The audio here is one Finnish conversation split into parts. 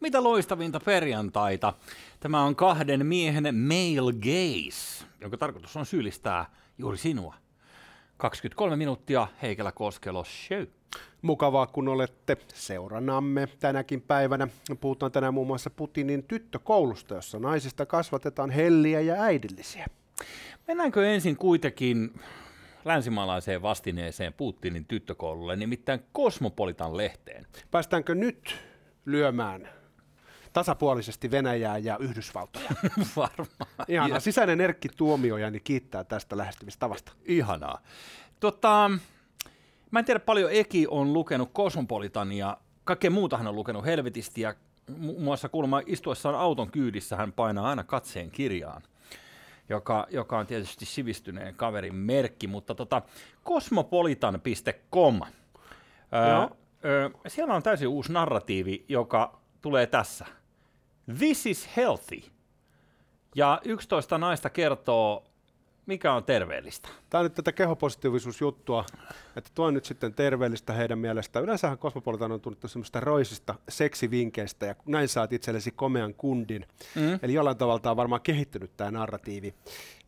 Mitä loistavinta perjantaita. Tämä on kahden miehen male gaze, jonka tarkoitus on syyllistää juuri sinua. 23 minuuttia Heikelä Koskelo show. Mukavaa, kun olette seurannamme tänäkin päivänä. Puhutaan tänään muun muassa Putinin tyttökoulusta, jossa naisista kasvatetaan helliä ja äidillisiä. Mennäänkö ensin kuitenkin länsimaalaiseen vastineeseen Putinin tyttökoululle, nimittäin Kosmopolitan lehteen? Päästäänkö nyt lyömään tasapuolisesti Venäjää ja Yhdysvaltoja? Varmaan. Ihana. Sisäinen Erkki Tuomiojani kiittää tästä lähestymistavasta. Ihanaa. Tota, mä en tiedä paljon Eki on lukenut Cosmopolitan ja kaikkea muuta hän on lukenut helvetisti ja muun muassa kuulemma istuessaan auton kyydissä hän painaa aina katseen kirjaan, joka, joka on tietysti sivistyneen kaverin merkki, mutta tota, cosmopolitan.com. Öö, öö, siellä on täysin uusi narratiivi, joka tulee tässä. This is healthy. Ja 11 naista kertoo, mikä on terveellistä. Tämä on nyt tätä kehopositiivisuusjuttua, että tuo on nyt sitten terveellistä heidän mielestään. Yleensähän Kosmopolitan on tunnettu semmoista roisista seksivinkkeistä ja näin saat itsellesi komean kundin. Mm. Eli jollain tavalla tämä on varmaan kehittynyt tämä narratiivi.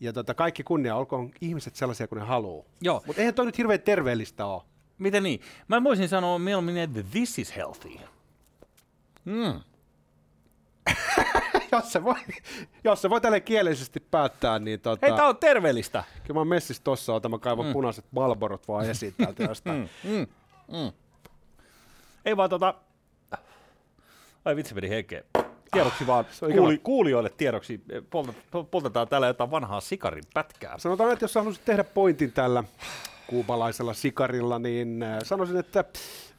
Ja tota, kaikki kunnia, olkoon ihmiset sellaisia kuin ne haluaa. Mutta eihän toi nyt hirveän terveellistä ole. Miten niin? Mä voisin sanoa mieluummin, että this is healthy. Mm. jos, se voi, jos se voi tälle kielellisesti päättää, niin tota, Hei, tää on terveellistä. kyllä mä oon messissä tossa, otan mä kaivan mm. punaiset balborot vaan esiin täältä jostain. Mm, mm, mm. Ei vaan tota... Ai vitsi meni henkeä. Tiedoksi vaan, kuuli, kuulijoille tiedoksi, poltetaan täällä jotain vanhaa sikarin pätkää. Sanotaan, että jos haluaisit tehdä pointin tällä kuupalaisella sikarilla, niin äh, sanoisin, että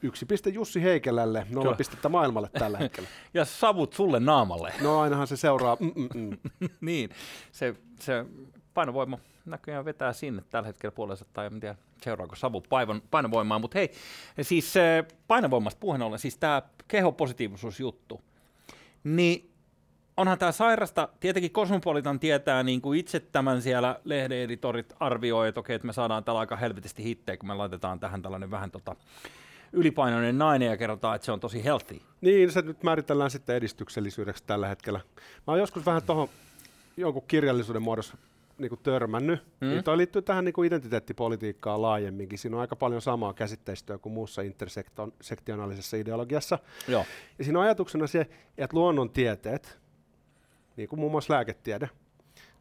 yksi piste Jussi Heikelälle, nolla Kyllä. pistettä maailmalle tällä hetkellä. Ja savut sulle naamalle. No ainahan se seuraa. Mm-mm-mm. niin, se, se painovoima näköjään vetää sinne tällä hetkellä puolensa, tai en tiedä, seuraako savu paivon, painovoimaa, mutta hei, siis eh, painovoimasta puheen ollen, siis tämä kehopositiivisuusjuttu, niin onhan tämä sairasta, tietenkin Cosmopolitan tietää, niin kuin itse tämän siellä lehden editorit arvioi, että okei, että me saadaan tällä aika helvetisti hittejä, kun me laitetaan tähän tällainen vähän tota, ylipainoinen nainen ja kerrotaan, että se on tosi healthy. Niin, se nyt määritellään sitten edistyksellisyydeksi tällä hetkellä. Mä oon joskus vähän tuohon jonkun kirjallisuuden muodossa niin kuin törmännyt. Mm. Niin toi liittyy tähän niin kuin identiteettipolitiikkaan laajemminkin. Siinä on aika paljon samaa käsitteistöä kuin muussa intersektionaalisessa ideologiassa. Joo. Ja siinä on ajatuksena se, että luonnontieteet, niin kuin muun muassa lääketiede,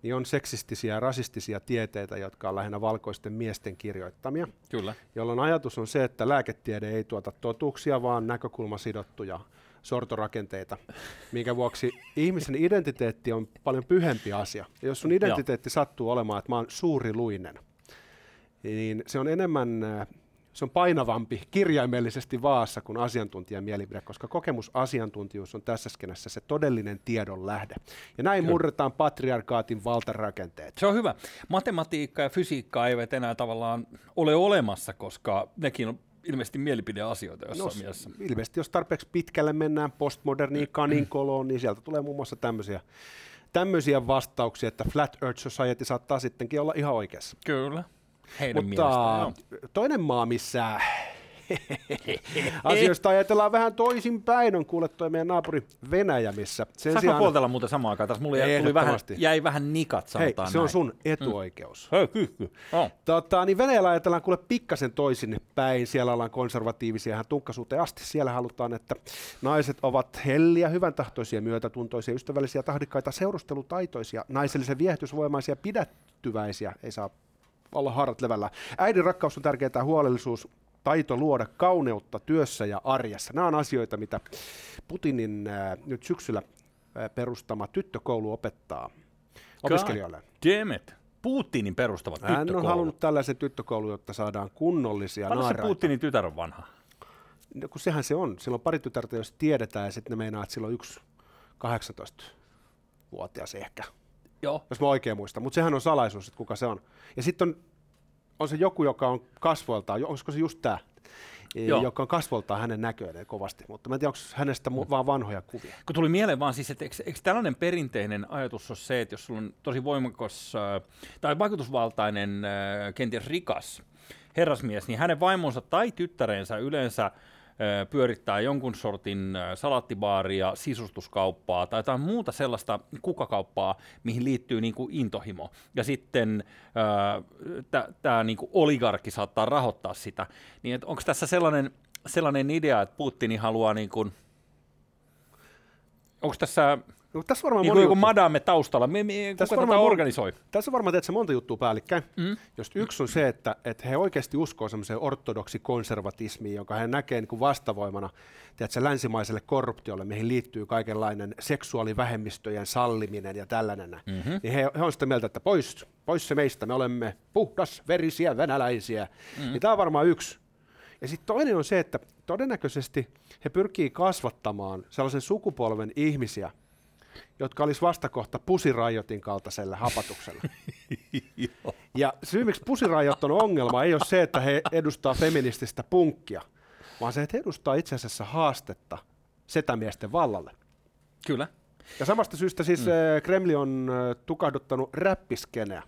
niin on seksistisiä ja rasistisia tieteitä, jotka on lähinnä valkoisten miesten kirjoittamia, Kyllä. jolloin ajatus on se, että lääketiede ei tuota totuuksia, vaan näkökulmasidottuja sortorakenteita, minkä vuoksi ihmisen identiteetti on paljon pyhempi asia. Ja jos sun identiteetti sattuu olemaan, että mä oon suuriluinen, niin se on enemmän äh, se on painavampi kirjaimellisesti vaassa kuin asiantuntijan mielipide, koska kokemusasiantuntijuus on tässä skenessä se todellinen tiedon lähde. Ja näin Kyllä. murretaan patriarkaatin valtarakenteet. Se on hyvä. Matematiikka ja fysiikka eivät enää tavallaan ole olemassa, koska nekin on ilmeisesti mielipideasioita jossain No, mielessä. ilmeisesti jos tarpeeksi pitkälle mennään postmoderniin kaninkoloon, niin sieltä tulee muun muassa tämmöisiä, tämmöisiä vastauksia, että Flat Earth Society saattaa sittenkin olla ihan oikeassa. Kyllä. Heidän Mutta toinen maa, missä asioista ajatellaan vähän toisinpäin, on kuule toi meidän naapuri Venäjä, missä sen Saanko sijaan... puoltella muuten samaan aikaan? Tässä mulla jäi, tuli vähän, jäi vähän nikat, Hei, se on näin. sun etuoikeus. Hei, ky, ky. Oh. Tota, niin Venäjällä ajatellaan kuule pikkasen toisin päin. Siellä ollaan konservatiivisia ihan tukkasuuteen asti. Siellä halutaan, että naiset ovat helliä, hyvän tahtoisia, myötätuntoisia, ystävällisiä, tahdikkaita, seurustelutaitoisia, naisellisen viehätysvoimaisia, pidättyväisiä. Ei saa olla haarat levällä. Äidin rakkaus on tärkeää, huolellisuus, taito luoda kauneutta työssä ja arjessa. Nämä on asioita, mitä Putinin äh, nyt syksyllä äh, perustama tyttökoulu opettaa opiskelijoille. Damn it. Putinin perustava Hän on tyttökoulu. halunnut tällaisen tyttökoulun, jotta saadaan kunnollisia Paljon se naaraita. Putinin tytär on vanha? No, kun sehän se on. Sillä on pari tytärtä, jos tiedetään, ja sitten ne meinaa, että sillä on yksi 18-vuotias ehkä, Joo. jos mä oikein muistan. Mutta sehän on salaisuus, että kuka se on. Ja sitten on, on se joku, joka on kasvoiltaan, olisiko se just tämä, Joo. joka on kasvoltaan hänen näköinen kovasti. Mutta mä en tiedä, onko hänestä mu- vaan vanhoja kuvia. Kun tuli mieleen vaan siis, että eikö, eikö tällainen perinteinen ajatus ole se, että jos sulla on tosi voimakas äh, tai vaikutusvaltainen, äh, kenties rikas herrasmies, niin hänen vaimonsa tai tyttärensä yleensä pyörittää jonkun sortin salattibaaria, sisustuskauppaa tai jotain muuta sellaista kukakauppaa, mihin liittyy niin kuin intohimo. Ja sitten tämä niin oligarkki saattaa rahoittaa sitä. Niin onko tässä sellainen, sellainen idea, että Putin haluaa niin kuin, onko tässä No, tässä varmaan niin moni joku juttu. madame taustalla. Me, me, Tässä kuka tätä varmaan mon- organisoi? Tässä on varmaan teetä monta juttua päällekkäin. Mm. Jos yksi on se, että, että he oikeasti uskoo semmoiseen ortodoksikonservatismiin, jonka he näkee niin kuin vastavoimana tiedätkö, länsimaiselle korruptiolle, mihin liittyy kaikenlainen seksuaalivähemmistöjen salliminen ja tällainen. Mm-hmm. Niin he, he on sitä mieltä, että pois, pois se meistä, me olemme puhdas, verisiä venäläisiä. Mm-hmm. Niin tämä on varmaan yksi. Ja sitten toinen on se, että todennäköisesti he pyrkii kasvattamaan sellaisen sukupolven ihmisiä, jotka olisi vastakohta pusirajoitin kaltaiselle hapatukselle. Ja syy, miksi pusirajot on ongelma, ei ole se, että he edustaa feminististä punkkia, vaan se, että he edustaa itse asiassa haastetta setämiesten vallalle. Kyllä. Ja samasta syystä siis mm. Kremli on äh, tukahduttanut räppiskeneä.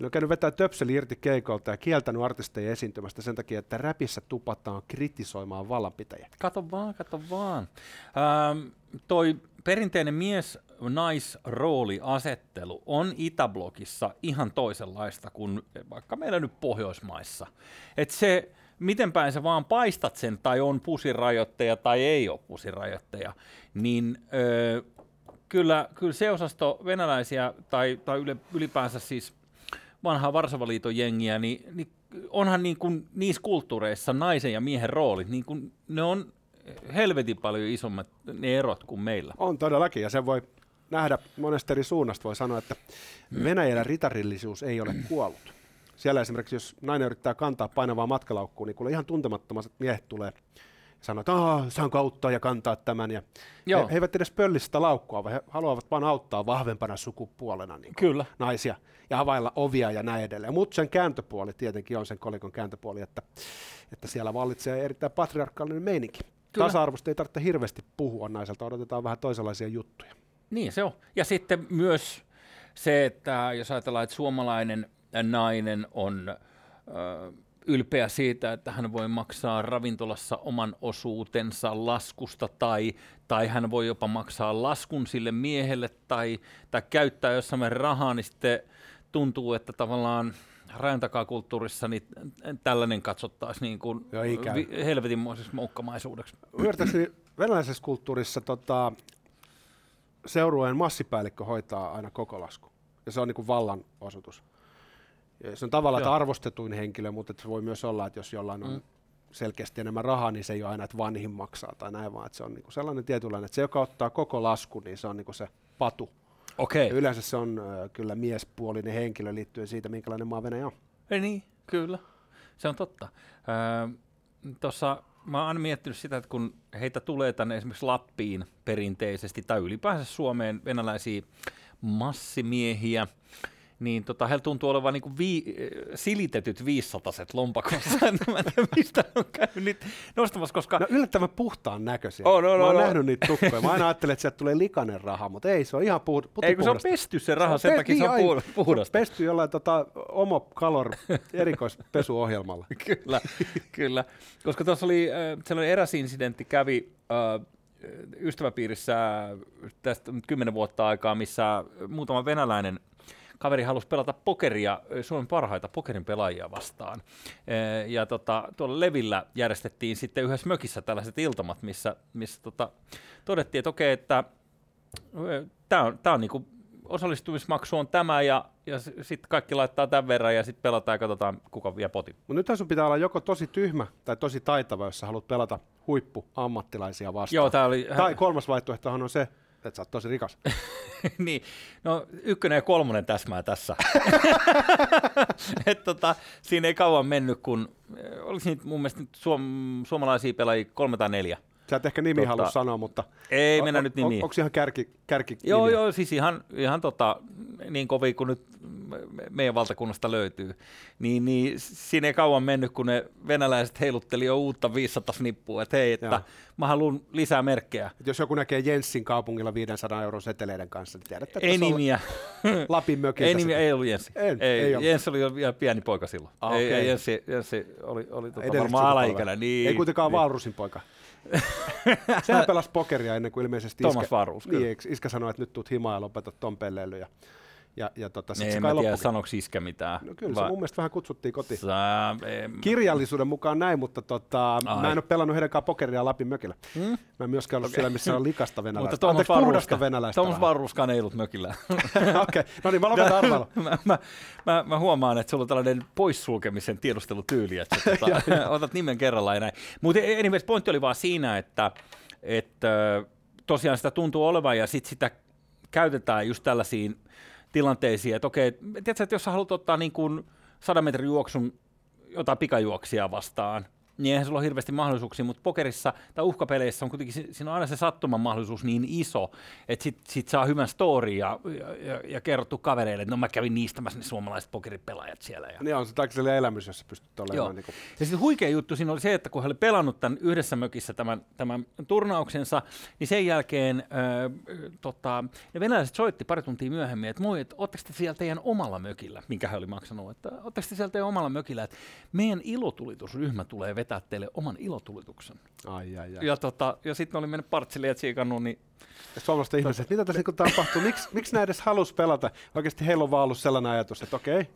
Eli on käynyt vetää töpseli irti keikolta ja kieltänyt artisteja esiintymästä sen takia, että räpissä tupataan kritisoimaan vallanpitäjiä. Kato vaan, kato vaan. Ähm, toi perinteinen mies-nais-rooliasettelu on Itäblogissa ihan toisenlaista kuin vaikka meillä nyt Pohjoismaissa. Et se, miten päin sä vaan paistat sen, tai on pusirajoitteja tai ei ole pusirajoitteja, niin öö, kyllä, kyllä se osasto venäläisiä tai, tai ylipäänsä siis vanhaa Varsavaliiton jengiä, niin, niin onhan niin kuin niissä kulttuureissa naisen ja miehen roolit, niin kuin ne on helvetin paljon isommat ne erot kuin meillä. On todellakin, ja sen voi nähdä monesta eri suunnasta. Voi sanoa, että Venäjällä ritarillisuus ei ole kuollut. Siellä esimerkiksi, jos nainen yrittää kantaa painavaa matkalaukkua, niin kuule ihan tuntemattomat miehet tulee sanoo, että Aa, saanko auttaa ja kantaa tämän. Ja Joo. he, he, eivät edes pölli sitä laukkua, vaan he haluavat vain auttaa vahvempana sukupuolena niin Kyllä. naisia ja availla ovia ja näin edelleen. Mutta sen kääntöpuoli tietenkin on sen kolikon kääntöpuoli, että, että siellä vallitsee erittäin patriarkaalinen meininki. Kyllä. Tasa-arvosta ei tarvitse hirveästi puhua naiselta, odotetaan vähän toisenlaisia juttuja. Niin se on. Ja sitten myös se, että jos ajatellaan, että suomalainen nainen on ö, ylpeä siitä, että hän voi maksaa ravintolassa oman osuutensa laskusta tai, tai hän voi jopa maksaa laskun sille miehelle tai, tai käyttää jossain rahaa, niin sitten tuntuu, että tavallaan rajan takakulttuurissa niin tällainen katsottaisiin niin kuin vi- helvetinmoiseksi moukkamaisuudeksi. Ymmärtääkseni venäläisessä kulttuurissa tota, seurueen massipäällikkö hoitaa aina koko lasku. Ja se on niin kuin vallan osoitus. Ja se on tavallaan että Joo. arvostetuin henkilö, mutta se voi myös olla, että jos jollain on Mm. selkeästi enemmän rahaa, niin se ei ole aina, että vanhin maksaa tai näin, vaan että se on niin kuin sellainen tietynlainen, että se, joka ottaa koko lasku, niin se on niin kuin se patu. Okei. Ja yleensä se on äh, kyllä miespuolinen henkilö liittyen siitä, minkälainen maa Venäjä on. Ei niin, kyllä. Se on totta. Öö, Tuossa mä oon miettinyt sitä, että kun heitä tulee tänne esimerkiksi Lappiin perinteisesti tai ylipäänsä Suomeen venäläisiä massimiehiä, niin tota, heillä tuntuu olevan niinku vii, silitetyt 500 lompakossa. Mä en tiedä, mistä on käynyt nyt nostamassa, koska No yllättävän puhtaan näköisiä. On, on, Mä oon on, on. nähnyt niitä tukkoja. Mä aina ajattelen, että sieltä tulee likainen raha, mutta ei, se on ihan puh- ei kun se on pesty se raha, Se on sen pe- takia se on niin, puh- puhdasta. Pesty jollain tota, Omo Color erikoispesuohjelmalla. kyllä, kyllä. Koska tuossa oli äh, sellainen eräs incidentti kävi äh, ystäväpiirissä tästä kymmenen vuotta aikaa, missä muutama venäläinen kaveri halusi pelata pokeria Suomen parhaita pokerin pelaajia vastaan. Ja tota, tuolla Levillä järjestettiin sitten yhdessä mökissä tällaiset iltamat, missä, missä tota, todettiin, että okei, että tämä on, tää on niinku, osallistumismaksu on tämä ja, ja sitten kaikki laittaa tämän verran ja sitten pelataan ja katsotaan, kuka vie potin. Mutta nythän sun pitää olla joko tosi tyhmä tai tosi taitava, jos sä haluat pelata huippuammattilaisia vastaan. Joo, tämä oli... Tai kolmas vaihtoehtohan on se, että sä oot tosi rikas. niin, no ykkönen ja kolmonen täsmää tässä. Et tota, siinä ei kauan mennyt, kun eh, oliko niitä mun mielestä nyt suom, suomalaisia pelaajia kolme tai neljä. Sä et ehkä nimi Tota, halua sanoa, mutta Ei o- mennä o- nyt o- nimiin. Onko ihan kärki, kärki Joo, nimiä? joo, siis ihan, ihan tota, niin kovin kuin nyt meidän valtakunnasta löytyy. Niin, niin siinä ei kauan mennyt, kun ne venäläiset heilutteli jo uutta 500 snippua, että hei, että Joo. mä haluan lisää merkkejä. Et jos joku näkee Jenssin kaupungilla 500 euron seteleiden kanssa, niin tiedätte, että Ei se on nimiä. Lapin mökiltä. Ei nimiä, ei ollut Jenssi. Ei- ei, ei ollut. Jenssi oli jo vielä pieni poika silloin. Ah, ei, okei. ei, Jenssi, Jenssi oli, oli tota Edellistä varmaan alaikäinen. Niin, Ei kuitenkaan niin. Valrusin poika. Sehän pelasi pokeria ennen kuin ilmeisesti Thomas iskä, Wahlroos, niin, iskä sanoi, että nyt tuut himaan ja lopetat ton pelleily. Ja, ja, tota, sit Niin, se en kai mä tiedä, sanoiko iskä mitään. No kyllä, se mun mielestä vähän kutsuttiin kotiin. Sä, em, Kirjallisuuden mukaan näin, mutta tota, Ai. mä en ole pelannut heidänkään pokeria Lapin mökillä. Hmm? Mä en myöskään ollut siellä, missä on likasta Mutta venäläistä. Thomas Anteeksi, puhdasta venäläistä. Thomas vähän. Varruskaan ei ollut mökillä. Okei, no niin, mä lopetan arvailu. mä, mä, mä, mä, huomaan, että sulla on tällainen poissulkemisen tiedustelutyyli, että sä tota, otat nimen kerrallaan ja näin. Mutta anyways, pointti oli vaan siinä, että, että tosiaan sitä tuntuu olevan ja sit sitä käytetään just tällaisiin tilanteisiin, että okei, tiedätkö, että jos sä haluat ottaa niin kuin 100 metrin juoksun jotain pikajuoksia vastaan, niin eihän sulla ole hirveästi mahdollisuuksia, mutta pokerissa tai uhkapeleissä on kuitenkin, si- siinä on aina se sattuman mahdollisuus niin iso, että sit, sit saa hyvän story ja, ja, ja, ja kerrottu kavereille, että no mä kävin niistämässä ne suomalaiset pokeripelaajat siellä. Ja, Niin on se sellainen elämys, jossa pystyt Joo. olemaan. Niin kuin, ja sitten huikea juttu siinä oli se, että kun hän oli pelannut tämän yhdessä mökissä tämän, tämän turnauksensa, niin sen jälkeen ö, tota, ne venäläiset soitti pari tuntia myöhemmin, että moi, että ootteko te siellä teidän omalla mökillä, minkä hän oli maksanut, että ootteko te siellä teidän omalla mökillä, että meidän ilotulitusryhmä tulee vetää teille oman ilotulituksen. ai, ai, ai. Ja, tota, ja sitten oli mennyt partsille ja tsiikannut, niin Ja suomalaiset ihmiset, että mitä tässä niin tapahtuu, miksi, miksi nämä edes halus pelata? Oikeasti heillä on vaan ollut sellainen ajatus, että okei,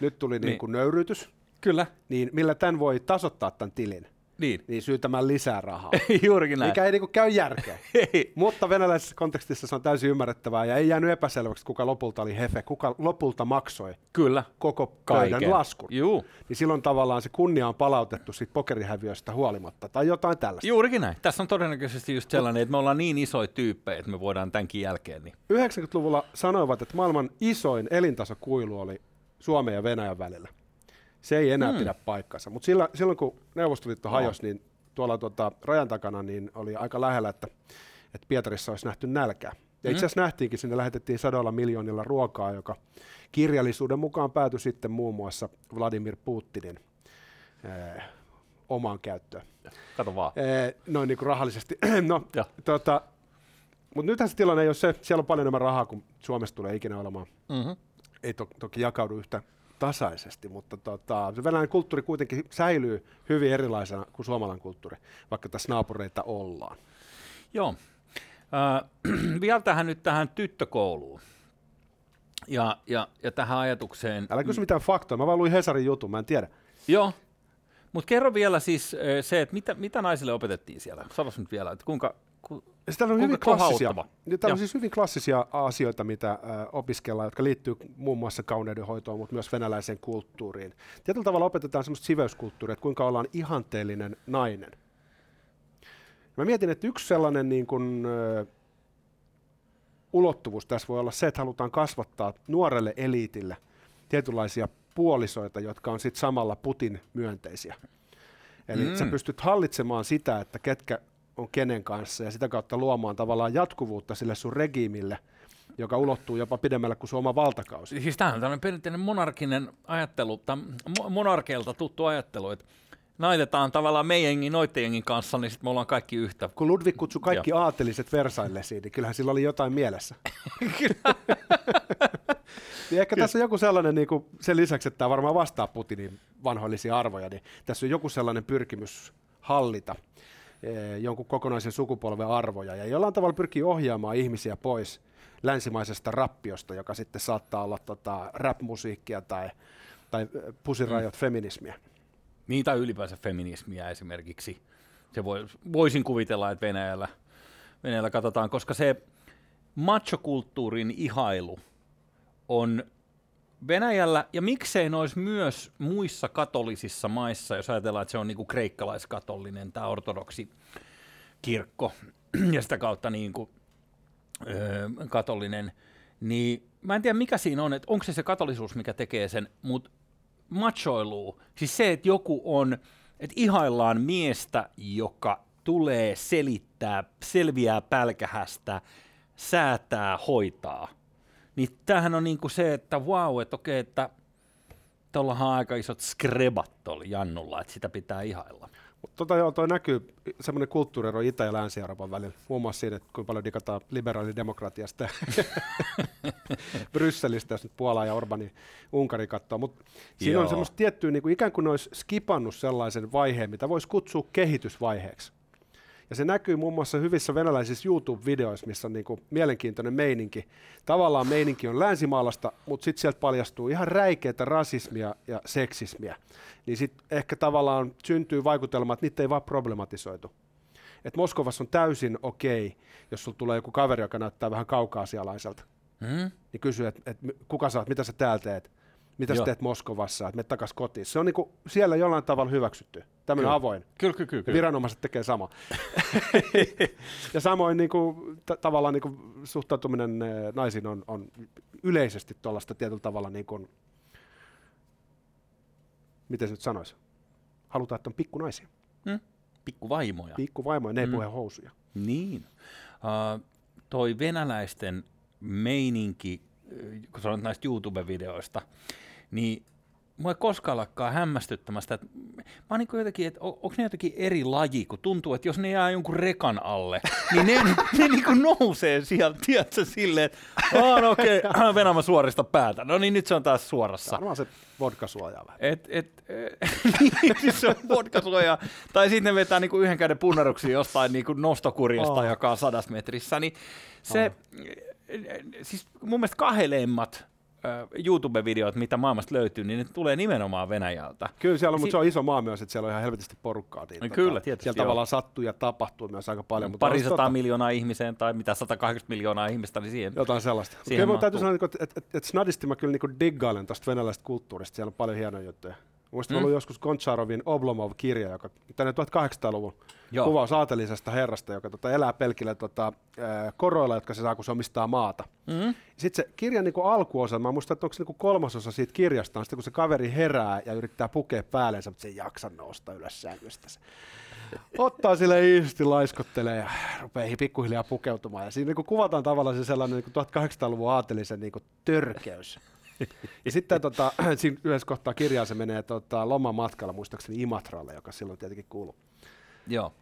nyt tuli niin. Niin. Kuin nöyrytys, kyllä, niin millä tämän voi tasoittaa tämän tilin? Niin, Niin syytämään lisää rahaa. juurikin näin. Mikä ei niin kuin käy järkeä. Ei. Mutta venäläisessä kontekstissa se on täysin ymmärrettävää ja ei jäänyt epäselväksi, kuka lopulta oli hefe, kuka lopulta maksoi Kyllä, koko kaiken. pöydän laskun. Juu, Niin silloin tavallaan se kunnia on palautettu siitä pokerihäviöstä huolimatta tai jotain tällaista. juurikin näin. Tässä on todennäköisesti just sellainen, että me ollaan niin isoja tyyppejä, että me voidaan tämänkin jälkeen. Niin. 90-luvulla sanoivat, että maailman isoin elintasokuilu oli Suomen ja Venäjän välillä. Se ei enää Hmm. mm. pidä paikkansa. Mutta silloin, silloin, kun Neuvostoliitto Joo. hajosi, niin tuolla tuota, rajan takana niin oli aika lähellä, että, että Pietarissa olisi nähty nälkää. Ja itse asiassa nähtiinkin, sinne lähetettiin sadoilla miljoonilla ruokaa, joka kirjallisuuden mukaan päätyi sitten muun muassa Vladimir Putinin eh, omaan käyttöön. Kato vaan. Eh, noin niin kuin rahallisesti. no, tota, mutta nythän se tilanne ei ole se, siellä on paljon enemmän rahaa kuin Suomessa tulee ikinä olemaan. Mm-hmm. Ei to, toki jakaudu yhtä tasaisesti, mutta tota, se venäläinen kulttuuri kuitenkin säilyy hyvin erilaisena kuin suomalainen kulttuuri, vaikka tässä naapureita ollaan. Joo. Äh, vielä tähän nyt tähän tyttökouluun. Ja, ja, ja tähän ajatukseen. Älä kysy mitään faktoja, mä vaan luin Hesarin jutun, mä en tiedä. Joo. Mutta kerro vielä siis äh, se, että mitä, mitä naisille opetettiin siellä. Sanois nyt vielä, että kuinka... Ja Täällä on Kuinka hyvin klassisia, ja täällä on siis hyvin klassisia asioita, mitä opiskellaan, jotka liittyy muun muassa kauneudenhoitoon, mutta myös venäläiseen kulttuuriin. Tietyllä tavalla opetetaan semmoista siveyskulttuuria, että kuinka ollaan ihanteellinen nainen. Mä mietin, että yksi sellainen niin kuin, äh, ulottuvuus tässä voi olla se, että halutaan kasvattaa nuorelle eliitille tietynlaisia puolisoita, jotka on sitten samalla Putin myönteisiä. Eli mm. sä pystyt hallitsemaan sitä, että ketkä on kenen kanssa ja sitä kautta luomaan tavallaan jatkuvuutta sille sun regiimille, joka ulottuu jopa pidemmälle kuin sun oma valtakausi. siis tämä on tämmöinen perinteinen monarkinen ajattelu, tai mo- monarkeilta tuttu ajattelu, että naitetaan tavallaan meidän jengin, noitten jengin kanssa, niin sitten me ollaan kaikki yhtä. Kun Ludwig kutsui kaikki aateliset Versaillesiin, niin kyllähän sillä oli jotain mielessä. niin ehkä tässä on joku sellainen, niin kuin sen lisäksi, että tämä varmaan vastaa Putinin vanhoillisia arvoja, niin tässä on joku sellainen pyrkimys hallita jonkun kokonaisen sukupolven arvoja ja jollain tavalla pyrkii ohjaamaan ihmisiä pois länsimaisesta rappiosta, joka sitten saattaa olla tota, rap-musiikkia tai, tai eh, Pussy Riot feminismiä. Niin, tai ylipäänsä feminismiä esimerkiksi. Se voi, voisin kuvitella, että Venäjällä, Venäjällä katsotaan, koska se machokulttuurin ihailu on Venäjällä, ja miksei nois myös muissa katolisissa maissa, jos ajatellaan, että se on niinku kreikkalaiskatollinen, tämä ortodoksi kirkko, ja sitä kautta niinku, öö, katolinen, niin mä en tiedä mikä siinä on, että onko se se katolisuus, mikä tekee sen, mutta machoiluu, siis se, että joku on, että ihaillaan miestä, joka tulee selittää, selviää pälkähästä, säätää, hoitaa. Niin tämähän on niinku se, että wow, että okei, että tuollahan aika isot skrebat tuolla Jannulla, että sitä pitää ihailla. Mutta tota joo, toi näkyy semmoinen kulttuuriero Itä- ja Länsi-Euroopan välillä. Muun muassa siinä, että kuinka paljon digataan liberaalidemokratiasta Brysselistä, jos nyt Puola ja Orbani Unkari katsoo. Mutta siinä Joo. on semmoista tiettyä, niin kuin ikään kuin ne olisi skipannut sellaisen vaiheen, mitä voisi kutsua kehitysvaiheeksi. Ja se näkyy muun muassa hyvissä venäläisissä YouTube-videoissa, missä on niinku mielenkiintoinen meininki. Tavallaan meininki on länsimaalaista, mutta sitten sieltä paljastuu ihan räikeitä rasismia ja seksismiä. Niin sitten ehkä tavallaan syntyy vaikutelma, että niitä ei vaan problematisoitu. Et Moskovassa on täysin okei, jos sulla tulee joku kaveri, joka näyttää vähän kaukaasialaiselta, Hmm? niin kysyy, että et, kuka sä oot, mitä sä täällä teet, mitä sä teet Moskovassa, että me takas kotiin. Se on niinku siellä jollain tavalla hyväksytty, tämmöinen Kyllä. avoin. Kyllä, kyllä, kyllä. Ja viranomaiset tekee sama. ja samoin niin kuin, t- tavallaan niin kuin, suhtautuminen eh, naisiin on, on yleisesti tuollaista tietyllä tavalla, niin kuin, miten se nyt sanoisi, halutaan, että on pikkunaisia, Pikkuvaimoja. pikkuvaimoja, ne ei Mm. puhe housuja. Niin. Uh, toi venäläisten meininki, äh, kun sanoit näistä YouTube-videoista, niin mua ei koskaan lakkaa hämmästyttämästä, että mä oon niin jotenkin, että on, onko ne jotenkin eri laji, kun tuntuu, että jos ne jää jonkun rekan alle, niin ne, ne niin kuin nousee sieltä, tiedätkö, silleen, että "Aa, no okei, okay, Venäjä suorista päätä, no niin nyt se on taas suorassa. Varmaan se vodka suojaa vähän. Et, et, niin, se on vodkasuoja. Tai sitten ne vetää niinku yhden käden punneruksia jostain niinku nostokurjesta, Oh. joka on sadas metrissä. Niin se, siis mun mielestä kahdelemmat äh, YouTube-videot, mitä maailmasta löytyy, niin ne tulee nimenomaan Venäjältä. Kyllä siellä on, Si- mutta se on iso maa myös, että siellä on ihan helvetisti porukkaa. Niin, No kyllä, tietysti, Siellä joo. tavallaan sattuu ja tapahtuu myös aika paljon. Mutta Pari olisi sataa tota- miljoonaa ihmiseen tai mitä 180 miljoonaa ihmistä, niin siihen. Jotain sellaista. Siihen kyllä täytyy sanoa, että et, et, et snadisti mä kyllä niinku diggailen tuosta venäläisestä kulttuurista. Siellä on paljon hienoja juttuja. Muista Mm. mm. ollut joskus Goncharovin Oblomov-kirja, joka tänne 1800-luvun Joo. kuvaus aatelisesta herrasta, joka tota, elää pelkillä tota, koroilla, jotka se saa, kun se omistaa maata. Mm? Sitten se kirjan niin alkuosa, mä muistan, että onko se niin kolmasosa siitä kirjasta, on sitten kun se kaveri herää ja yrittää pukea päällensä, mutta se ei jaksa nousta ylös sängystä. Ottaa sille isti, laiskottelee ja rupeaa hi- pikkuhiljaa pukeutumaan. Ja siinä niin kuvataan tavallaan se sellainen niin 1800-luvun aatelisen niin törkeys. Ja sitten tota, siinä yhdessä kohtaa kirjaa se menee tota, lomamatkalla, muistaakseni Imatralle, joka silloin tietenkin kuuluu Joo.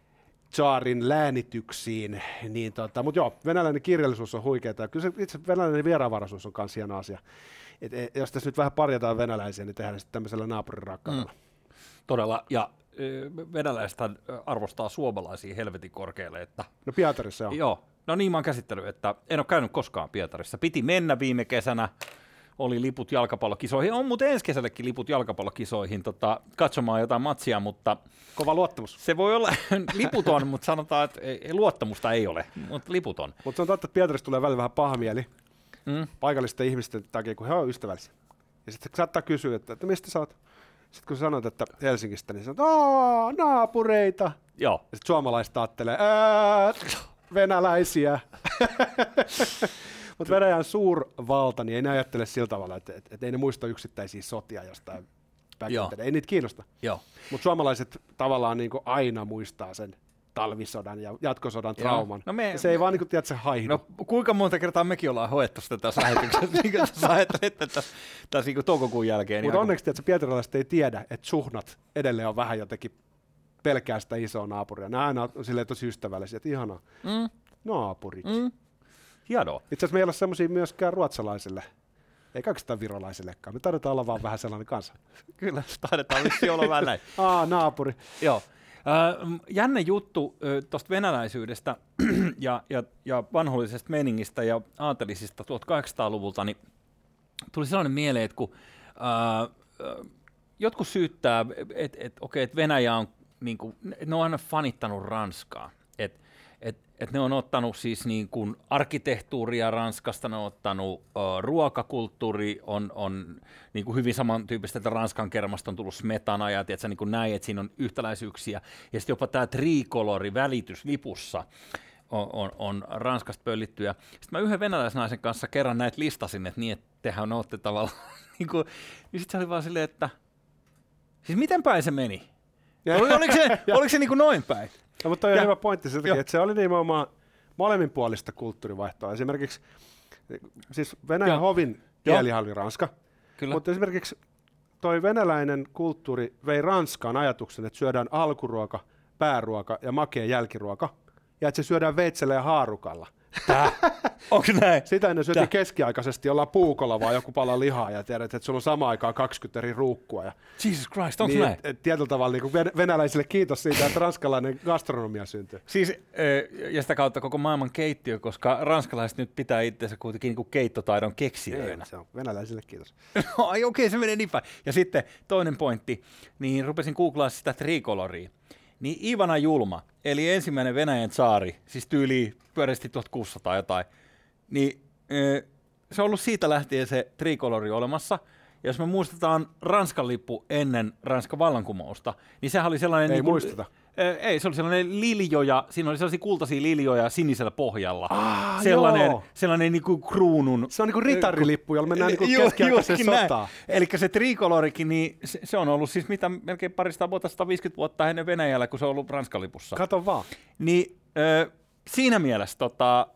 Tsaarin läänityksiin, niin tota, mutta joo, venäläinen kirjallisuus on huikeaa. Kyllä se itse venäläinen vieraanvaraisuus on myös hieno asia. Et, et, jos tässä nyt vähän parjataan venäläisiä, niin tehdään sitten tämmöisellä naapurin rakkaudella. Mm. Todella. Ja ö, venäläiset arvostaa suomalaisia helvetin korkealle, että No Pietarissa on. Joo, no niin mä oon että en ole käynyt koskaan Pietarissa. Piti mennä viime kesänä, oli liput jalkapallokisoihin. On muuten ensi kesällekin liput jalkapallokisoihin tota, katsomaan jotain matsia, mutta Kova luottamus. se voi olla liputon, mutta sanotaan, että ei, luottamusta ei ole, mutta liputon. Mutta se on totta, että Pietarissa tulee välillä vähän paha mieli Mm. paikallisten ihmisten takia, kun he on ystävällisiä. Ja sitten saattaa kysyä, että, että mistä sä oot? Sitten kun sanot, että Helsingistä, niin sanot, Aa, naapureita. Joo, Ja sitten suomalaiset ajattelee, "Ää, venäläisiä. Mutta Venäjän suurvalta, niin ei ne ajattele sillä tavalla, että, että, että ei ne muista yksittäisiä sotia jostain back in Joo. the day. Ei niitä kiinnosta. Mutta suomalaiset tavallaan niin aina muistaa sen talvisodan ja jatkosodan Joo. trauman. No me- se ei vaan niin kuin, tiedätkö, haihdu. No kuinka monta kertaa mekin ollaan hoettu sitä tässä lähetyksessä, niin kuin sä ajattelet, että tässä, tässä niin toukokuun jälkeen. Mutta niin onneksi tiedätkö, pietaralaiset ei tiedä, että suhnat edelleen on vähän jotenkin pelkää sitä isoa naapuria. Nämä aina on silleen tosi ystävällisiä, että ihanaa. Mm, Naapurit. Mm. Hienoa. Itse asiassa meillä ei ole semmoisia myöskään ruotsalaisille. Ei oikeastaan virolaisillekaan. Me taidetaan olla vaan vähän sellainen kansa. Kyllä, taidetaan vissi olla vähän näin. Aa, naapuri. Joo. M, jännä juttu tuosta venäläisyydestä ja, ja, ja vanhollisesta meningistä ja aatelisista 1800-luvulta, niin tuli sellainen mieleen, että kun äh, jotkut syyttää, että et, okei, että Venäjä on, niin kuin, ne on aina fanittanut Ranskaa, että et, et ne on ottanut siis niin kuin arkkitehtuuria Ranskasta, ne on ottanut ö, ruokakulttuuri, on, on niin kuin hyvin samantyyppistä, että Ranskan kermasta on tullut smetana ja tiedätkö, niin kuin näin, että siinä on yhtäläisyyksiä. Ja sitten jopa tämä trikolori välitys lipussa on, on, on Ranskasta pöllitty. Ja sitten mä yhden venäläisnaisen kanssa kerran näitä listasin, että niin, että tehän olette tavallaan, niin, kuin, niin sitten se oli vaan silleen, että siis miten päin se meni? Ja- oliko se, oliko se niin kuin noin päin? No, mutta toi on Ja- hyvä pointti sen takia, että se oli nimenomaan molemminpuolista kulttuurivaihtoa. Esimerkiksi siis Venäjän Joo. hovin kielihän oli ranska, Kyllä. mutta esimerkiksi toi venäläinen kulttuuri vei Ranskaan ajatuksen, että syödään alkuruoka, pääruoka ja makea jälkiruoka, ja että se syödään veitsellä ja haarukalla. Onko näin? Sitä ennen syötiin Tää. keskiaikaisesti jollain puukolla vaan joku pala lihaa ja tiedät, että sulla on samaan aikaan 20 eri ruukkua. Ja Jesus Christ, onko niin, näin? et, et, tietyllä tavalla niin kuin venäläisille kiitos siitä, että ranskalainen gastronomia syntyi. Siis, ja sitä kautta koko maailman keittiö, koska ranskalaiset nyt pitää itseensä kuitenkin niin kuin keittotaidon keksijöinä. Se on venäläisille kiitos. No, Ai okei, se menee niin päin. Ja sitten toinen pointti, niin rupesin googlaa sitä trikoloria. Niin Ivana Julma, eli ensimmäinen Venäjän tsaari, siis tyyli pyöreästi 1600 jotain, niin se on ollut siitä lähtien se trikolori olemassa. Jos me muistetaan Ranskan lippu ennen Ranskan vallankumousta, niin sehän oli sellainen... Ei niin kuin- muisteta. Ei, se oli sellainen liljoja, siinä oli sellaisia kultaisia liljoja sinisellä pohjalla. Ah, sellainen joo. sellainen niin kuin kruunun Se on niin kuin ritarilippu, jolla mennään niin keskiaikaiseen näin. sotaan. Eli se trikolorikin, niin se, se, on ollut siis mitä melkein parista vuotta, 150 vuotta ennen Venäjällä, kun se on ollut Ranskan lipussa. Kato vaan. niin ö, siinä mielessä tota,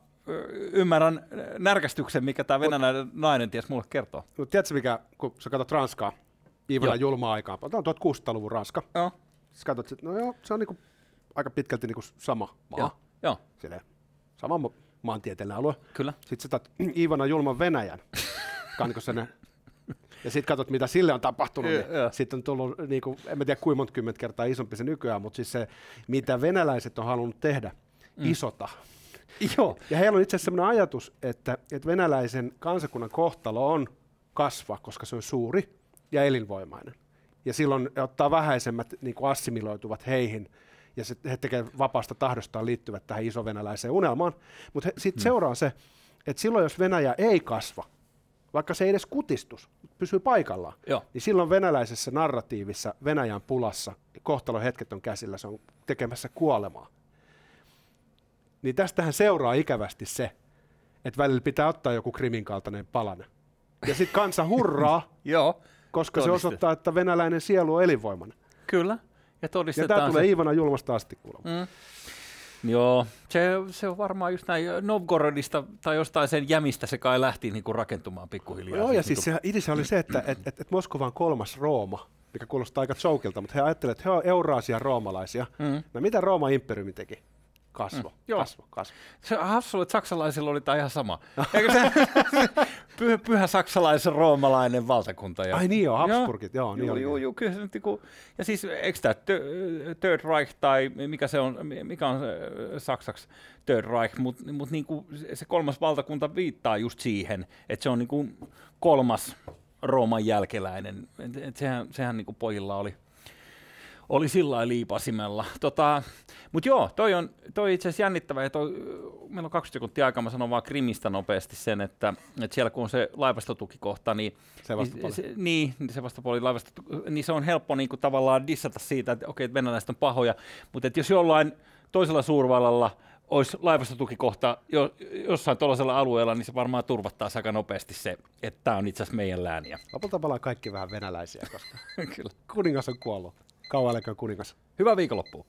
ymmärrän närkästyksen, mikä tämä venäläinen nainen ties mulle kertoo. Mutta tiedätkö mikä, kun sä katsot Ranskaa, Iivana julmaa aikaa, tämä on 1600-luvun Ranska. Joo, Sä katsot, että no joo, se on niinku aika pitkälti niinku sama maa. joo, joo Silleen, sama ma- maantieteellinen alue. kyllä. Sitten sä Iivana julman Venäjän, sellainen ja sitten katsot, mitä sille on tapahtunut. Niin sitten on tullut, niin kuin, en mä tiedä kuinka monta kymmentä kertaa isompi se nykyään, mutta siis se, mitä venäläiset on halunnut tehdä, mm. isota. Joo, Ja heillä on itse asiassa sellainen ajatus, että, että venäläisen kansakunnan kohtalo on kasvaa, koska se on suuri ja elinvoimainen. Ja silloin ottaa vähäisemmät niin kuin assimiloituvat heihin, ja se, he tekevät vapaasta tahdostaan liittyvät tähän isovenäläiseen unelmaan. Mutta sitten Hmm. seuraa se, että silloin jos Venäjä ei kasva, vaikka se ei edes kutistus, pysyy paikallaan, joo. niin silloin venäläisessä narratiivissa Venäjän pulassa kohtalon hetket on käsillä, se on tekemässä kuolemaa. Niin tästähän seuraa ikävästi se, että välillä pitää ottaa joku krimin kaltainen palanen. Ja sitten kansa hurraa, Joo, koska se Todiste. osoittaa, että venäläinen sielu on elinvoimainen. kyllä. Ja Ja todistetaan tämä se. tulee Iivana julmasta asti kuulemma. Mm. Joo, se, se on varmaan just näin. Novgorodista tai jostain sen jämistä se kai lähti niinku rakentumaan pikkuhiljaa. Joo, ja niinku- siis se idis oli se, että et, et, et Moskovan kolmas Rooma, mikä kuulostaa aika joukilta, mutta he ajattelevat, että he ovat euraasian roomalaisia. Mm. No mitä Rooman imperiumi teki? Kasvo, Mm, joo. kasvo, kasvo. Se on hassu, että saksalaisilla oli tämä ihan sama. Eikö se pyhä, pyhä saksalaisen roomalainen valtakunta? Ja, Ai niin joo, Habsburgit, joo, niin joo, oli. joo, joo, kyllä se nyt niinku, ja siis eikö tämä Third Reich tai mikä se on, mikä on se, saksaksi Third Reich, mutta mut niinku se kolmas valtakunta viittaa just siihen, että se on niinku kolmas Rooman jälkeläinen. Et, et sehän sehän niinku pojilla oli, oli sillä lailla liipasimella. Tota, Mutta joo, toi on toi itse asiassa jännittävä. Ja toi, meillä on 20 sekuntia aikaa, mä sanon vaan Krimistä nopeasti sen, että, että siellä kun on se laivastotukikohta, niin Se vastapuoli. se, niin, niin se vastapuoli laivasto, niin se on helppo niin kuin tavallaan dissata siitä, että okei, että venäläiset on pahoja, mutta että jos jollain toisella suurvallalla olisi laivastotukikohta jo, jossain tuollaisella alueella, niin se varmaan turvattaa aika nopeasti se, että tämä on itse asiassa meidän lääniä. Lopulta palaa kaikki vähän venäläisiä, koska Kyllä. kuningas on kuollut. Kauan kuningas. Hyvää viikonloppua.